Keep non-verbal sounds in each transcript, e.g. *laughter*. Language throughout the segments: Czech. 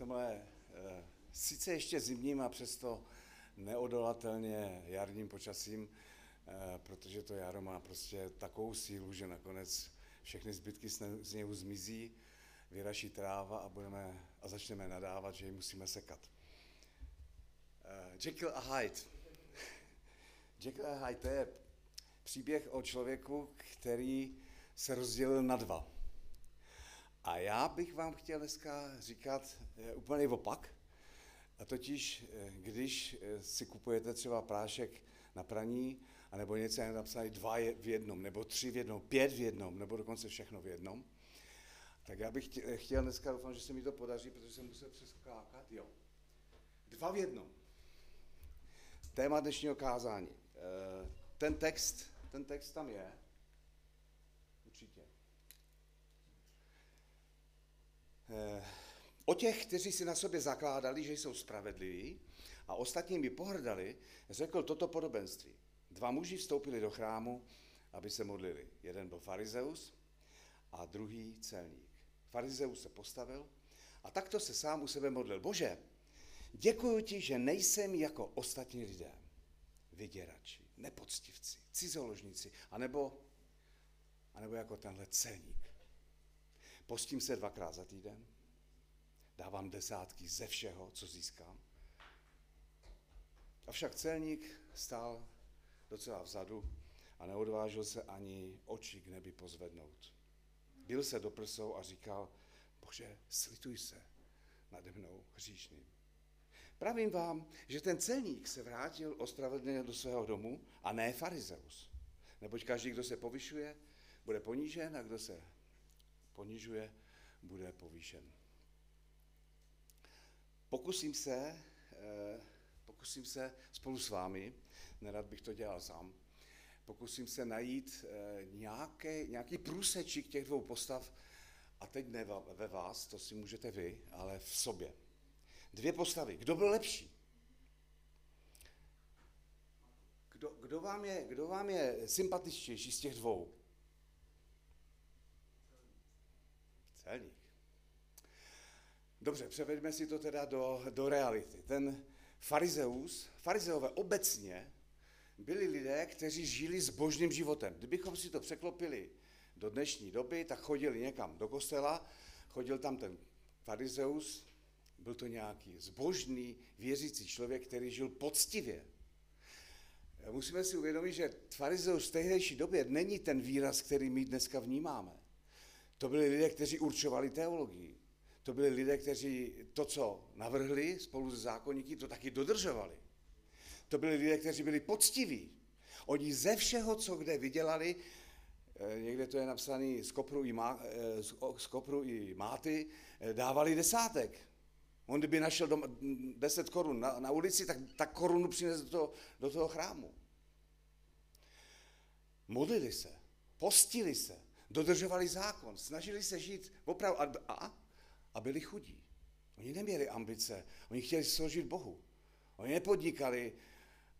tomhle eh, sice ještě zimním a přesto neodolatelně jarním počasím, eh, protože to jaro má prostě takovou sílu, že nakonec všechny zbytky z něj zmizí, vyraší tráva a, budeme, a začneme nadávat, že ji musíme sekat. Eh, Jekyll a Hyde. *laughs* Jekyll a Hyde, je příběh o člověku, který se rozdělil na dva. A já bych vám chtěl dneska říkat eh, úplně opak. A totiž, eh, když eh, si kupujete třeba prášek na praní, anebo něco je napsané dva v jednom, nebo tři v jednom, pět v jednom, nebo dokonce všechno v jednom, tak já bych chtěl dneska, doufám, že se mi to podaří, protože jsem musel přeskákat, jo. Dva v jednom. Téma dnešního kázání. Ten text, ten text tam je, určitě. Eh, o těch, kteří si na sobě zakládali, že jsou spravedliví a ostatními pohrdali, řekl toto podobenství. Dva muži vstoupili do chrámu, aby se modlili. Jeden byl farizeus a druhý celník. Farizeus se postavil a takto se sám u sebe modlil. Bože, děkuji ti, že nejsem jako ostatní lidé. Vyděrači, nepoctivci, cizoložníci, anebo, anebo jako tenhle celník. Postím se dvakrát za týden, dávám desátky ze všeho, co získám. Avšak celník stál docela vzadu a neodvážil se ani oči k nebi pozvednout. Byl se do prsou a říkal, bože, slituj se nade mnou hříšným. Pravím vám, že ten celník se vrátil ospravedlněně do svého domu a ne farizeus. Neboť každý, kdo se povyšuje, bude ponížen a kdo se ponižuje, bude povýšen. Pokusím se, eh, pokusím se spolu s vámi, nerad bych to dělal sám, pokusím se najít eh, nějaký, nějaký průsečík těch dvou postav, a teď ne ve vás, to si můžete vy, ale v sobě. Dvě postavy. Kdo byl lepší? Kdo, kdo, vám, je, kdo vám je sympatičtější z těch dvou? Celník. Dobře, převeďme si to teda do, do reality. Ten farizeus, farizeové obecně byli lidé, kteří žili s božným životem. Kdybychom si to překlopili do dnešní doby, tak chodili někam do kostela, chodil tam ten farizeus, byl to nějaký zbožný, věřící člověk, který žil poctivě. Musíme si uvědomit, že farizeus v tehdejší době není ten výraz, který my dneska vnímáme. To byli lidé, kteří určovali teologii. To byli lidé, kteří to, co navrhli spolu s zákonníky, to taky dodržovali. To byli lidé, kteří byli poctiví. Oni ze všeho, co kde vydělali, eh, někde to je napsané z i, eh, z kopru i máty, eh, dávali desátek. On kdyby našel doma 10 korun na, na ulici, tak, tak korunu přines do toho, do toho chrámu. Modlili se, postili se, dodržovali zákon, snažili se žít opravdu a, a, a byli chudí. Oni neměli ambice, oni chtěli sloužit Bohu. Oni nepodnikali,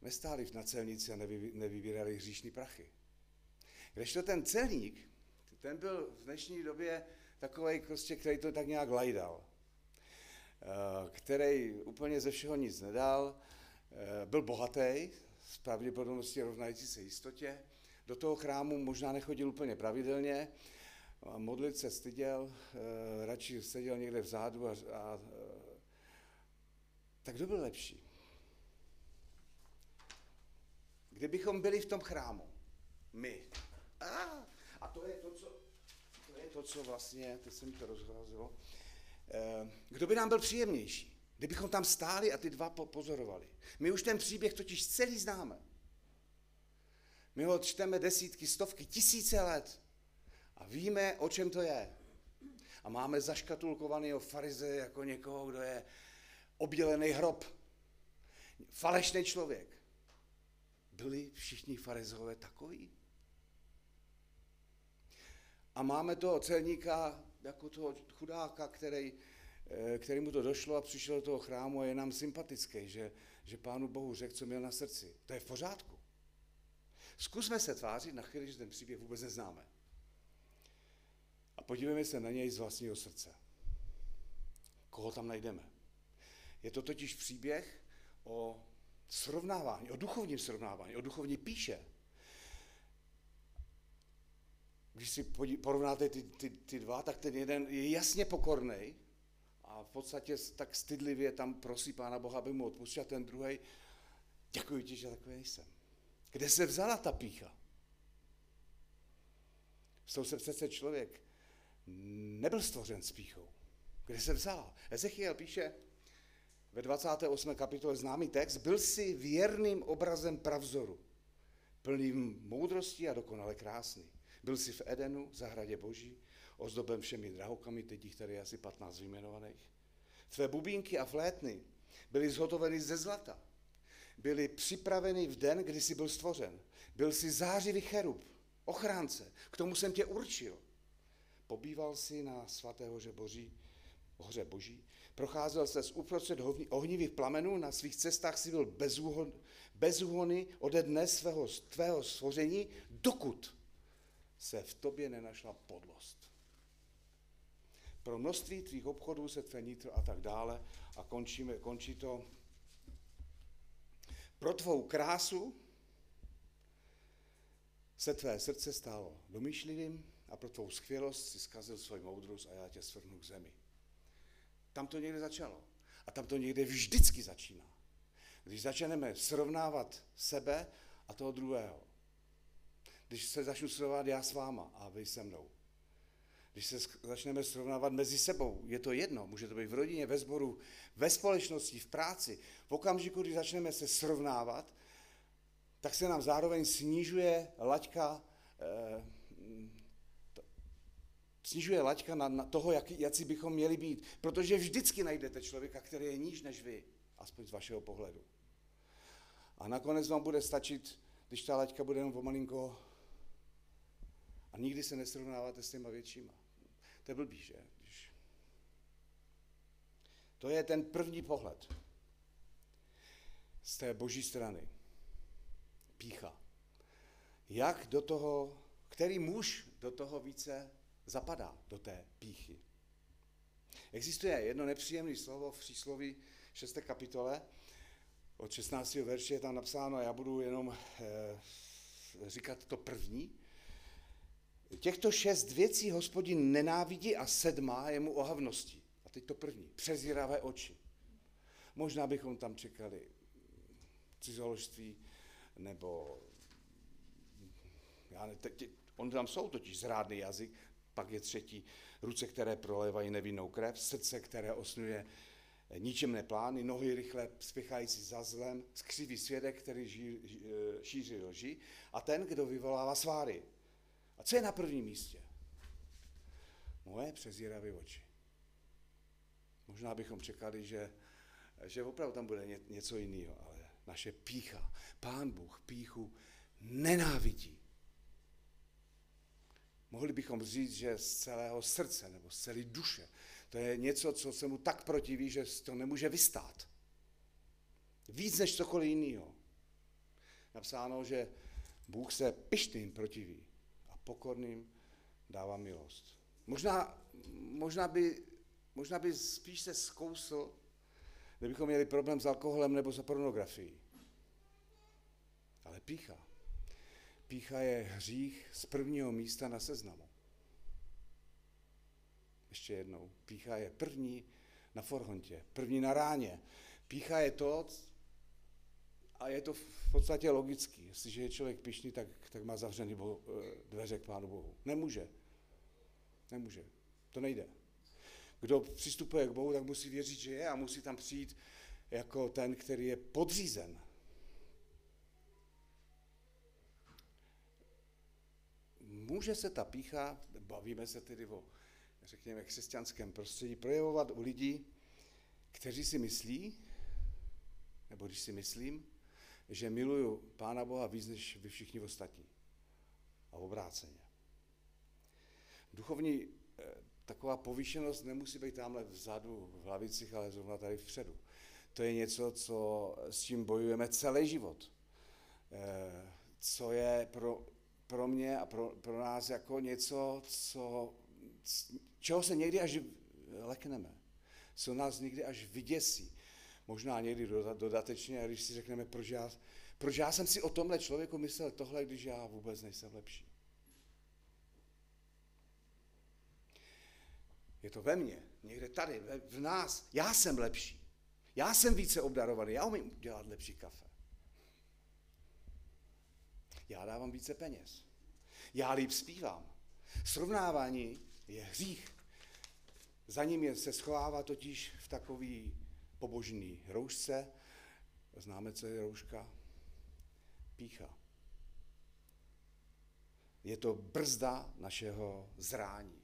nestáli na celnici a nevy, nevybírali hříšní prachy. Když to ten celník, ten byl v dnešní době takový, prostě, který to tak nějak lajdal, eh, který úplně ze všeho nic nedal, eh, byl bohatý, s pravděpodobností rovnající se jistotě, do toho chrámu možná nechodil úplně pravidelně, a modlit se styděl, eh, radši seděl někde vzadu a, a tak kdo byl lepší? Kdybychom byli v tom chrámu, my. A, a to je to, co, to je to, co vlastně, teď se mi to rozhrazilo, eh, kdo by nám byl příjemnější? Kdybychom tam stáli a ty dva pozorovali. My už ten příběh totiž celý známe. My ho čteme desítky, stovky, tisíce let a víme, o čem to je. A máme zaškatulkovaného farize jako někoho, kdo je obdělený hrob. Falešný člověk. Byli všichni farizové takový? A máme toho celníka jako toho chudáka, který, eh, který mu to došlo a přišel do toho chrámu a je nám sympatický, že, že pánu Bohu řekl, co měl na srdci. To je v pořádku. Zkusme se tvářit na chvíli, že ten příběh vůbec neznáme. A podívejme se na něj z vlastního srdce. Koho tam najdeme? Je to totiž příběh o srovnávání, o duchovním srovnávání, o duchovní píše. Když si porovnáte ty, ty, ty dva, tak ten jeden je jasně pokorný a v podstatě tak stydlivě tam prosí Pána Boha, aby mu odpustil, a ten druhý, děkuji ti, že takový nejsem. Kde se vzala ta pícha? S tou se přece člověk nebyl stvořen s píchou. Kde se vzala? Ezechiel píše ve 28. kapitole známý text, byl si věrným obrazem pravzoru, plným moudrosti a dokonale krásný. Byl si v Edenu, v zahradě boží, ozdoben všemi drahokami, teď jich tady asi 15 vyjmenovaných. Tvé bubínky a flétny byly zhotoveny ze zlata. Byly připraveny v den, kdy jsi byl stvořen. Byl jsi zářivý cherub, ochránce. K tomu jsem tě určil. Pobýval jsi na svatého boží, hoře boží. Procházel se z uprostřed ohnivých plamenů, na svých cestách si byl bezúhon, bezúhony ode dne svého, tvého stvoření, dokud se v tobě nenašla podlost. Pro množství tvých obchodů se tvé nitro a tak dále a končíme, končí to. Pro tvou krásu se tvé srdce stalo domýšlivým a pro tvou skvělost si zkazil svůj moudrost a já tě svrhnu k zemi. Tam to někde začalo. A tam to někde vždycky začíná. Když začneme srovnávat sebe a toho druhého. Když se začnu srovnávat já s váma a vy se mnou. Když se začneme srovnávat mezi sebou, je to jedno, může to být v rodině, ve sboru, ve společnosti, v práci. V okamžiku, kdy začneme se srovnávat, tak se nám zároveň snižuje laťka, eh, snižuje laťka na, na toho, jak, jaký bychom měli být. Protože vždycky najdete člověka, který je níž než vy, aspoň z vašeho pohledu. A nakonec vám bude stačit, když ta laťka bude jenom o malinko a nikdy se nesrovnáváte s těma většíma. To je blbý, že? To je ten první pohled z té boží strany. Pícha. Jak do toho, který muž do toho více zapadá, do té píchy. Existuje jedno nepříjemné slovo v přísloví 6. kapitole, od 16. verše je tam napsáno, a já budu jenom eh, říkat to první, Těchto šest věcí hospodin nenávidí a sedmá je mu ohavností. A teď to první, přezíravé oči. Možná bychom tam čekali cizoložství, nebo já ne, teď, on tam jsou totiž zrádný jazyk, pak je třetí, ruce, které prolévají nevinnou krev, srdce, které osnuje ničem neplány, nohy rychle spěchající za zlem, skřivý svědek, který ží, šíří lži a ten, kdo vyvolává sváry. A co je na prvním místě? Moje přezíravé oči. Možná bychom čekali, že, že opravdu tam bude něco jiného, ale naše pícha, pán Bůh píchu nenávidí. Mohli bychom říct, že z celého srdce nebo z celé duše. To je něco, co se mu tak protiví, že to nemůže vystát. Víc než cokoliv jiného. Napsáno, že Bůh se pištým protiví pokorným dává milost. Možná, možná, by, možná by spíš se zkousl, kdybychom měli problém s alkoholem nebo s pornografií. Ale pícha. Pícha je hřích z prvního místa na seznamu. Ještě jednou. Pícha je první na forhontě, první na ráně. Pícha je to, a je to v podstatě logický. Jestliže je člověk pišný, tak, tak má zavřený bo, eh, dveře k Pánu Bohu. Nemůže. Nemůže. To nejde. Kdo přistupuje k Bohu, tak musí věřit, že je a musí tam přijít jako ten, který je podřízen. Může se ta pícha, bavíme se tedy o, řekněme, křesťanském prostředí, projevovat u lidí, kteří si myslí, nebo když si myslím, že miluju Pána Boha víc než vy všichni ostatní. A obráceně. Duchovní eh, taková povýšenost nemusí být tamhle vzadu v hlavicích, ale zrovna tady vpředu. To je něco, co, s čím bojujeme celý život. Eh, co je pro, pro mě a pro, pro nás jako něco, co, čeho se někdy až lekneme. co nás někdy až vyděsí. Možná někdy dodatečně, a když si řekneme, proč já, proč já jsem si o tomhle člověku myslel tohle, když já vůbec nejsem lepší. Je to ve mně, někde tady, v nás. Já jsem lepší. Já jsem více obdarovaný, já umím dělat lepší kafe. Já dávám více peněz. Já líp zpívám. Srovnávání je hřích. Za ním je, se schovává totiž v takový pobožný roušce. Známe, co je rouška? Pícha. Je to brzda našeho zrání,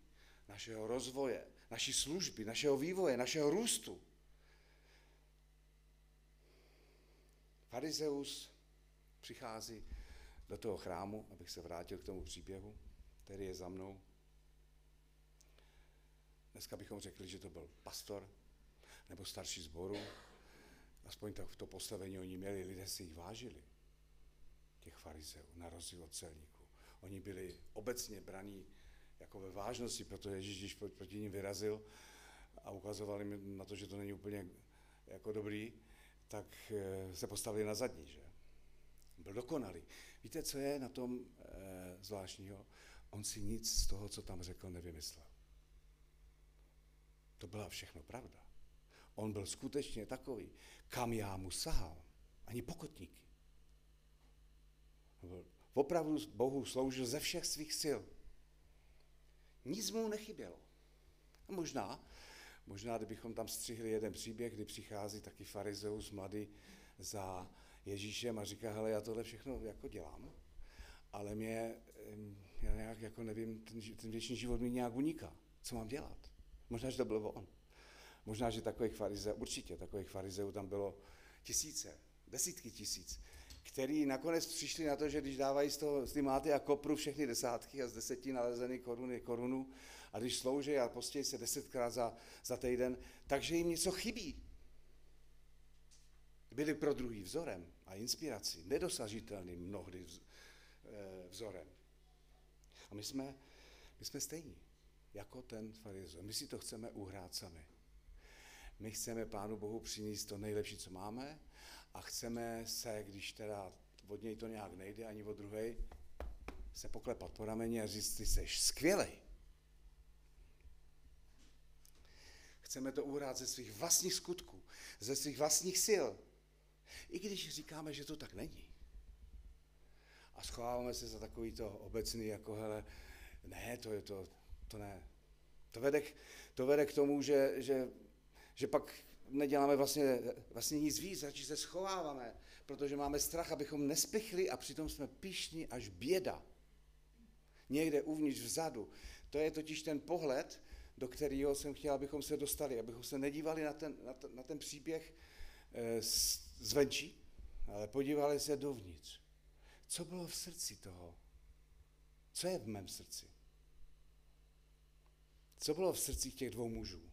našeho rozvoje, naší služby, našeho vývoje, našeho růstu. Farizeus přichází do toho chrámu, abych se vrátil k tomu příběhu, který je za mnou. Dneska bychom řekli, že to byl pastor nebo starší zboru. Aspoň tak v to postavení oni měli, lidé si jich vážili, těch farizeů, na rozdíl od celníků. Oni byli obecně braní jako ve vážnosti, protože Ježíš, když proti ním vyrazil a ukazoval jim na to, že to není úplně jako dobrý, tak eh, se postavili na zadní, že? Byl dokonalý. Víte, co je na tom e, zvláštního? On si nic z toho, co tam řekl, nevymyslel. To byla všechno pravda. On byl skutečně takový, kam já mu sahal, ani pokotníky. Opravdu Bohu sloužil ze všech svých sil. Nic mu nechybělo. A možná, možná, kdybychom tam střihli jeden příběh, kdy přichází taky farizeus mladý za Ježíšem a říká, hele, já tohle všechno jako dělám, ale mě, já nějak jako nevím, ten, ten věčný život mi nějak uniká. Co mám dělat? Možná, že to byl on. Možná, že takových farizeů, určitě takových farizeů tam bylo tisíce, desítky tisíc, který nakonec přišli na to, že když dávají z, toho, z a kopru všechny desátky a z deseti nalezený koruny korunu a když slouží a postějí se desetkrát za, za týden, takže jim něco chybí. Byli pro druhý vzorem a inspirací, nedosažitelným mnohdy eh, vzorem. A my jsme, my jsme stejní, jako ten farizej. My si to chceme uhrát sami. My chceme Pánu Bohu přinést to nejlepší, co máme a chceme se, když teda od něj to nějak nejde, ani od druhé, se poklepat po rameni a říct, ty jsi skvělej. Chceme to uhrát ze svých vlastních skutků, ze svých vlastních sil. I když říkáme, že to tak není. A schováváme se za takový to obecný, jako hele, ne, to je to, to ne. To vede k, to vede k tomu, že, že, že pak neděláme vlastně, vlastně nic víc, radši se schováváme, protože máme strach, abychom nespichli a přitom jsme pišní až běda. Někde uvnitř vzadu. To je totiž ten pohled, do kterého jsem chtěl, abychom se dostali, abychom se nedívali na ten, na ten, na ten příběh eh, zvenčí, ale podívali se dovnitř. Co bylo v srdci toho? Co je v mém srdci? Co bylo v srdcích těch dvou mužů?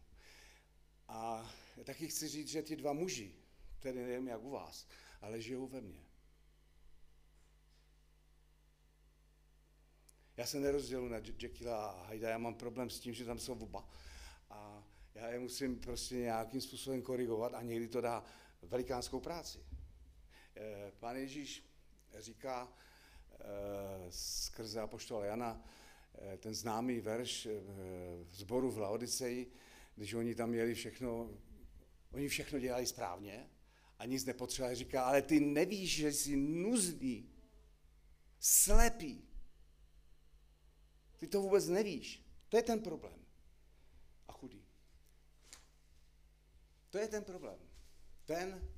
A taky chci říct, že ti dva muži, tedy nevím jak u vás, ale žijou ve mně. Já se nerozdělu na Jekylla a Hyda, já mám problém s tím, že tam jsou oba. A já je musím prostě nějakým způsobem korigovat a někdy to dá velikánskou práci. Eh, pán Ježíš říká eh, skrze apoštola Jana eh, ten známý verš v zboru v Laodiceji, když oni tam měli všechno, oni všechno dělali správně a nic nepotřebovali, říká, ale ty nevíš, že jsi nuzný, slepý. Ty to vůbec nevíš. To je ten problém. A chudý. To je ten problém. Ten,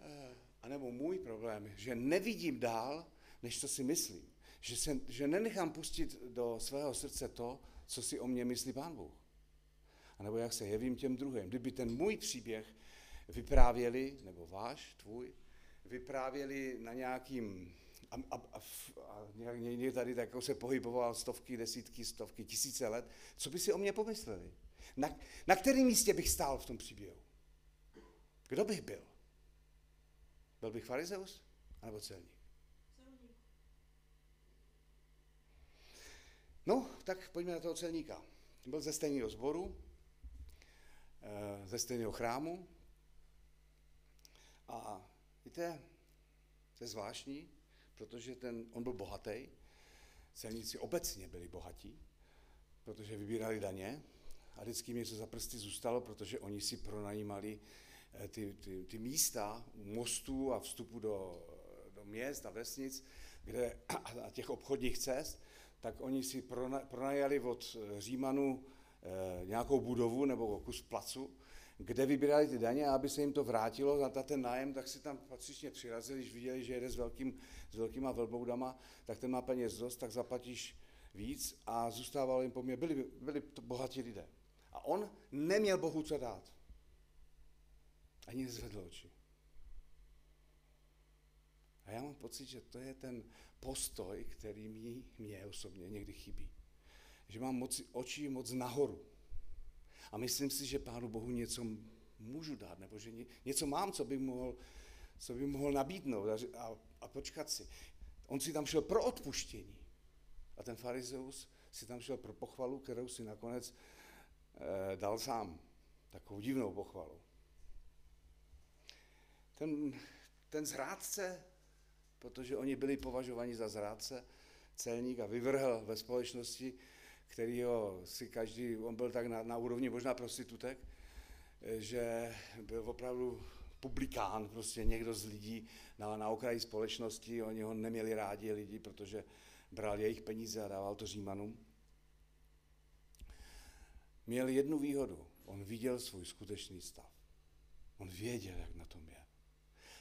eh, anebo můj problém, že nevidím dál, než co si myslím. Že, se, že nenechám pustit do svého srdce to, co si o mě myslí Pán Bůh. A nebo jak se jevím těm druhým. Kdyby ten můj příběh vyprávěli, nebo váš, tvůj, vyprávěli na nějakým, a, a, a, a někdy tady tak jako se pohyboval stovky, desítky, stovky, tisíce let, co by si o mě pomysleli? Na, na kterém místě bych stál v tom příběhu? Kdo bych byl? Byl bych farizeus? Nebo celník? No, tak pojďme na toho celníka. Byl ze stejného sboru, ze stejného chrámu. A víte, to je zvláštní, protože ten, on byl bohatý, celníci obecně byli bohatí, protože vybírali daně a vždycky něco za prsty zůstalo, protože oni si pronajímali eh, ty, ty, ty místa mostů a vstupu do, do měst a vesnic, kde, *clears throat* a těch obchodních cest, tak oni si pronajali od Římanů e, nějakou budovu nebo kus placu, kde vybírali ty daně a aby se jim to vrátilo na ten nájem, tak si tam patřičně přirazili, když viděli, že jede s, velkým, s velkýma velboudama, tak ten má peněz dost, tak zaplatíš víc a zůstávalo jim poměr. Byli, byli to bohatí lidé. A on neměl Bohu co dát. Ani nezvedl oči. A já mám pocit, že to je ten postoj, který mě osobně někdy chybí. Že mám moci, oči moc nahoru. A myslím si, že Pánu Bohu něco můžu dát, nebo že něco mám, co bych mohl, co bych mohl nabídnout a, a, a počkat si. On si tam šel pro odpuštění. A ten farizeus si tam šel pro pochvalu, kterou si nakonec eh, dal sám. Takovou divnou pochvalu. Ten, ten zrádce, protože oni byli považováni za zrádce, celník a vyvrhl ve společnosti kterýho si každý, on byl tak na, na úrovni možná prostitutek, eh, že byl opravdu publikán, prostě někdo z lidí na, na okraji společnosti, oni ho neměli rádi lidi, protože bral jejich peníze a dával to Římanům. Měl jednu výhodu, on viděl svůj skutečný stav. On věděl, jak na tom je.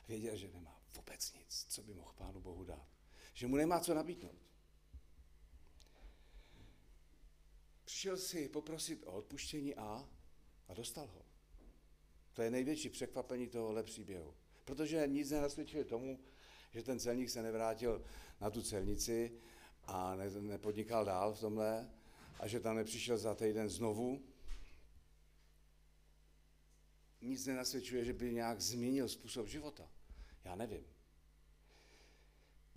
Věděl, že nemá vůbec nic, co by mohl Pánu Bohu dát. Že mu nemá co nabídnout. Přišel si poprosit o odpuštění a, a dostal ho. To je největší překvapení tohohle příběhu. Protože nic nenasvědčuje tomu, že ten celník se nevrátil na tu celnici a ne, nepodnikal dál v tomhle a že tam nepřišel za týden znovu. Nic nenasvědčuje, že by nějak změnil způsob života. Já nevím.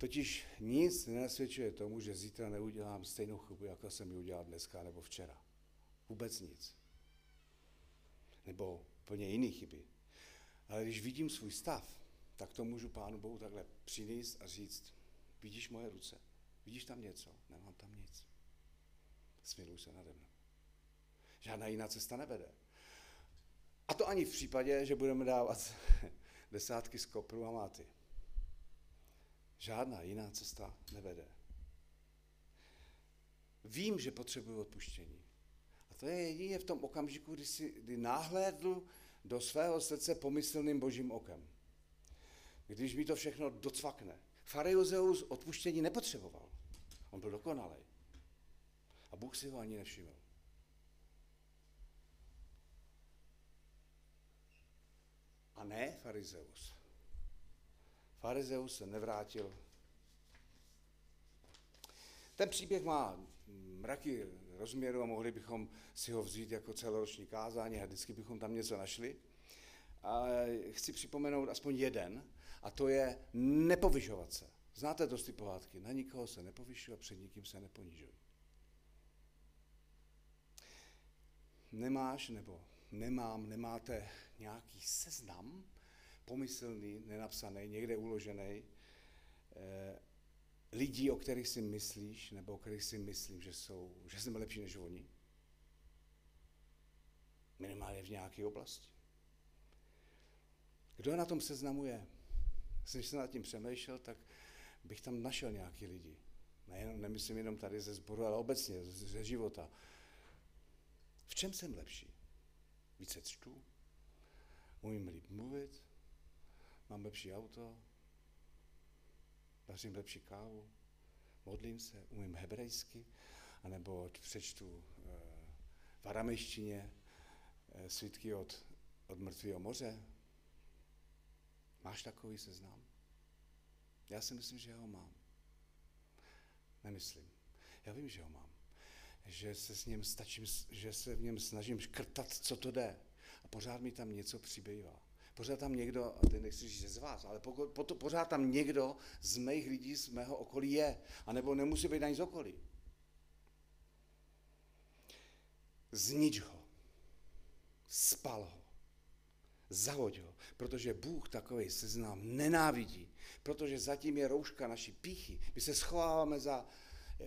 Totiž nic nenasvědčuje tomu, že zítra neudělám stejnou chybu, jako jsem ji udělal dneska nebo včera. Vůbec nic. Nebo plně jiný chyby. Ale když vidím svůj stav, tak to můžu Pánu Bohu takhle přinést a říct, vidíš moje ruce? Vidíš tam něco? Nemám tam nic. Smiluj se nade mnou. Žádná jiná cesta nevede. A to ani v případě, že budeme dávat *laughs* desátky z kopru a máty. Žádná jiná cesta nevede. Vím, že potřebuji odpuštění. A to je jedině v tom okamžiku, kdy, si, kdy náhlédlu do svého srdce pomyslným božím okem. Když mi to všechno docvakne. Farizeus odpuštění nepotřeboval. On byl dokonalý. A Bůh si ho ani nevšiml. A ne farizeus. Farizeus se nevrátil. Ten příběh má mraky rozměru a mohli bychom si ho vzít jako celoroční kázání a vždycky bychom tam něco našli. A chci připomenout aspoň jeden, a to je nepovyšovat se. Znáte dost ty pohádky. Na nikoho se nepovyšuj a před nikým se neponižuj. Nemáš nebo nemám, nemáte nějaký seznam pomyslný, nenapsaný, někde uložený, eh, lidí, o kterých si myslíš, nebo o kterých si myslím, že, jsou, že jsme lepší než oni? Minimálně v nějaké oblasti. Kdo na tom seznamu je? Když jsem nad tím přemýšlel, tak bych tam našel nějaký lidi. Nejenom, nemyslím jenom tady ze sboru, ale obecně ze života. V čem jsem lepší? Více čtu? Umím líp mluvit? Mám lepší auto, vařím lepší kávu, modlím se, umím hebrejsky, anebo přečtu e, v aramejštině e, svítky od, od mrtvého moře. Máš takový seznam? Já si myslím, že ho mám. Nemyslím. Já vím, že ho mám. Že se, s ním stačím, že se v něm snažím škrtat, co to jde. A pořád mi tam něco přibývá. Pořád tam někdo, a teď nechci říct z vás, ale pokud, pořád tam někdo z mých lidí, z mého okolí je. A nebo nemusí být ani z okolí. Znič ho. spal ho. Zahoď ho, protože Bůh takový seznam nenávidí, protože zatím je rouška naší píchy. My se schováváme za,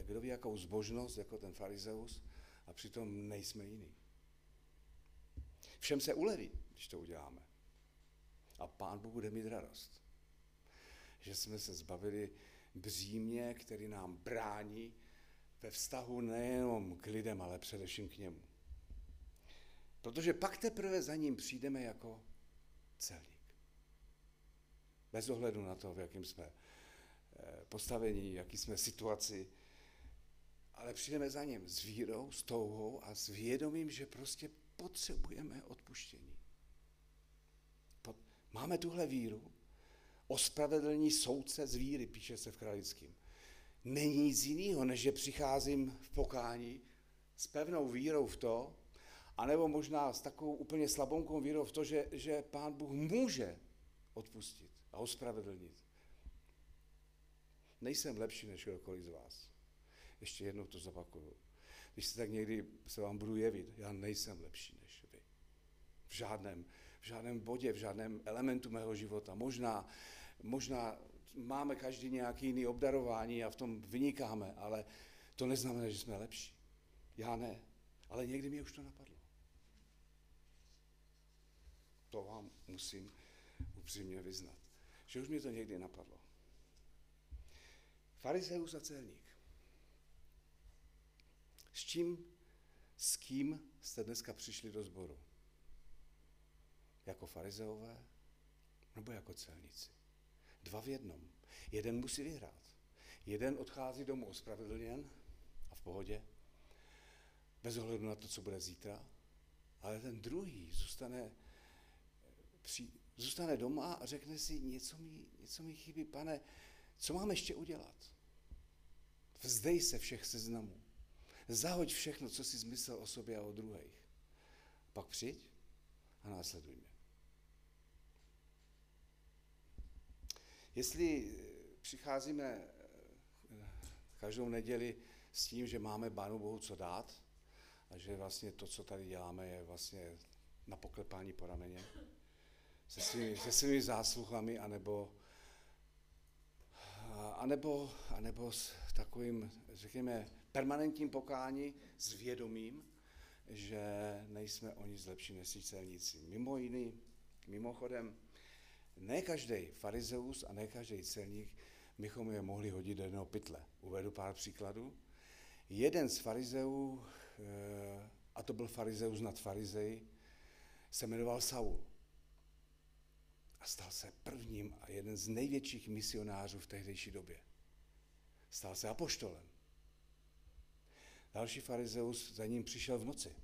kdo ví, jakou zbožnost, jako ten farizeus, a přitom nejsme jiný. Všem se uleví, když to uděláme. A pán Bůh bude mít radost. Že jsme se zbavili břímě, který nám brání ve vztahu nejenom k lidem, ale především k němu. Protože pak teprve za ním přijdeme jako celník. Bez ohledu na to, v jakém jsme eh, postavení, jaký jsme situaci, ale přijdeme za ním s vírou, s touhou a s vědomím, že prostě potřebujeme odpuštění. Máme tuhle víru, ospravedlní soudce z víry, píše se v Kralickém. Není nic jiného, než že přicházím v pokání s pevnou vírou v to, anebo možná s takovou úplně slabonkou vírou v to, že, že Pán Bůh může odpustit a ospravedlnit. Nejsem lepší než kdokoliv z vás. Ještě jednou to zopakuju. Když se tak někdy se vám budu jevit, já nejsem lepší než vy. V žádném, v žádném bodě, v žádném elementu mého života. Možná, možná máme každý nějaký jiný obdarování a v tom vynikáme, ale to neznamená, že jsme lepší. Já ne, ale někdy mě už to napadlo. To vám musím upřímně vyznat. Že už mě to někdy napadlo. Farizeus a celník. S čím, s kým jste dneska přišli do sboru? Jako farizeové nebo jako celníci? Dva v jednom. Jeden musí vyhrát. Jeden odchází domů ospravedlněn a v pohodě, bez ohledu na to, co bude zítra, ale ten druhý zůstane, při, zůstane doma a řekne si, něco mi, něco mi chybí, pane, co mám ještě udělat? Vzdej se všech seznamů. Zahoď všechno, co jsi zmyslel o sobě a o druhých. Pak přijď a následuj mě. Jestli přicházíme eh, každou neděli s tím, že máme Pánu Bohu co dát a že vlastně to, co tady děláme, je vlastně na poklepání po rameně se svými, se svými zásluhami, anebo, anebo, anebo s takovým, řekněme, permanentním pokání s vědomím, že nejsme o nic lepší než celníci. Mimo jiný, mimochodem, ne každý farizeus a ne každý celník bychom je mohli hodit do jednoho pytle. Uvedu pár příkladů. Jeden z farizeů, eh, a to byl farizeus nad farizej, se jmenoval Saul. A stal se prvním a jeden z největších misionářů v tehdejší době. Stal se apoštolem. Další farizeus za ním přišel v noci,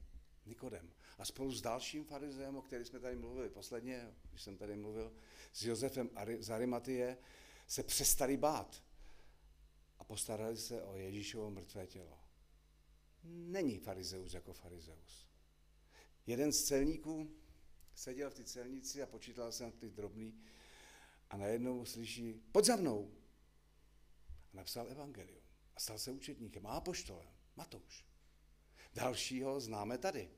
Nikodem. A spolu s dalším farizeem, o kterém jsme tady mluvili posledně, když jsem tady mluvil, s Josefem z Arimatie, se přestali bát a postarali se o Ježíšovo mrtvé tělo. Není farizeus jako farizeus. Jeden z celníků seděl v té celnici a počítal se na ty drobný a najednou slyší, pojď za mnou. A napsal evangelium. A stal se učetníkem a apoštolem. Matouš. Dalšího známe tady,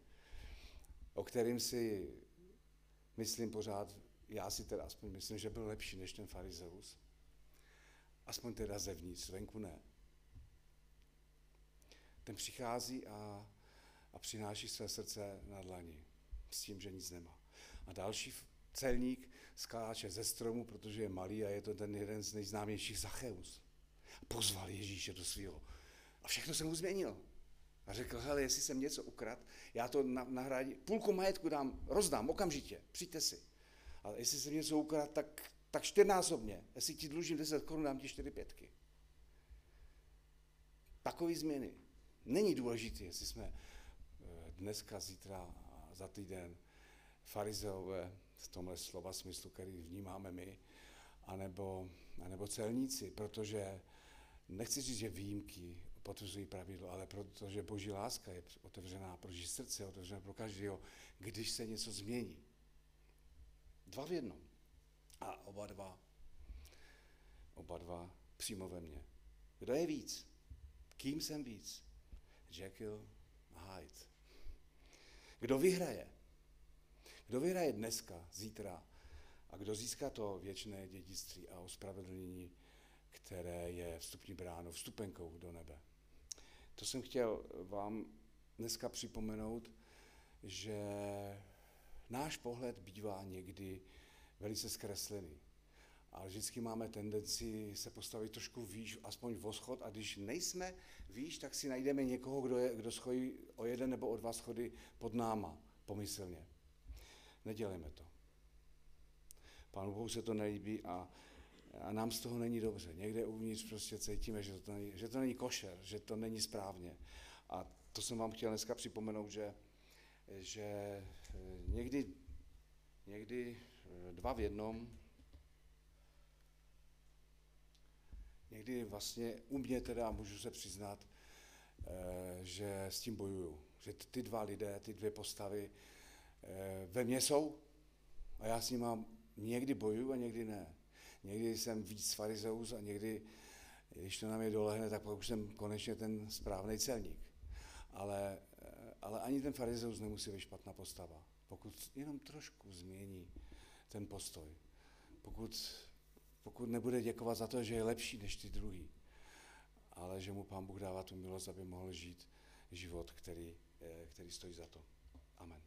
o kterým si myslím pořád, já si teda aspoň myslím, že byl lepší než ten farizeus. Aspoň teda zevnitř, venku ne. Ten přichází a, a přináší své srdce na dlani s tím, že nic nemá. A další celník skáče ze stromu, protože je malý a je to ten jeden z nejznámějších Zacheus. Pozval Ježíše do svého a všechno se mu změnilo. A řekl, hele, jestli jsem něco ukrad, já to nahradím, půlku majetku dám, rozdám okamžitě, přijďte si. Ale jestli jsem něco ukrad, tak, tak čtyřnásobně. Jestli ti dlužím 10 korun, dám ti čtyři pětky. Takové změny. Není důležité, jestli jsme eh, dneska, zítra, za týden farizeové v tomhle slova smyslu, který vnímáme my, anebo, anebo celníci, protože nechci říct, že výjimky potvrzují pravidlo, ale protože boží láska je otevřená pro boží srdce, otevřená pro každého, když se něco změní. Dva v jednom. A oba dva, oba dva přímo ve mně. Kdo je víc? Kým jsem víc? Jekyll a Hyde. Kdo vyhraje? Kdo vyhraje dneska, zítra a kdo získá to věčné dědictví a ospravedlnění, které je vstupní bránou, vstupenkou do nebe. To jsem chtěl vám dneska připomenout, že náš pohled bývá někdy velice zkreslený. Ale vždycky máme tendenci se postavit trošku výš, aspoň v oschod, a když nejsme výš, tak si najdeme někoho, kdo, je, kdo schojí o jeden nebo o dva schody pod náma, pomyslně. Nedělejme to. Pánu Bohu se to nelíbí a, a nám z toho není dobře. Někde uvnitř prostě cítíme, že to, není, že to není košer, že to není správně. A to jsem vám chtěl dneska připomenout, že, že eh, někdy, někdy eh, dva v jednom, někdy vlastně u mě teda, můžu se přiznat, eh, že s tím bojuju. Že ty dva lidé, ty dvě postavy ve mně jsou a já s nimi někdy bojuju a někdy ne. Někdy jsem víc farizeus a někdy, když to na mě dolehne, tak pak už jsem konečně ten správný celník. Ale, ale ani ten farizeus nemusí být špatná postava, pokud jenom trošku změní ten postoj. Pokud, pokud nebude děkovat za to, že je lepší než ty druhý, ale že mu pán Bůh dává tu milost, aby mohl žít život, který, eh, který stojí za to. Amen.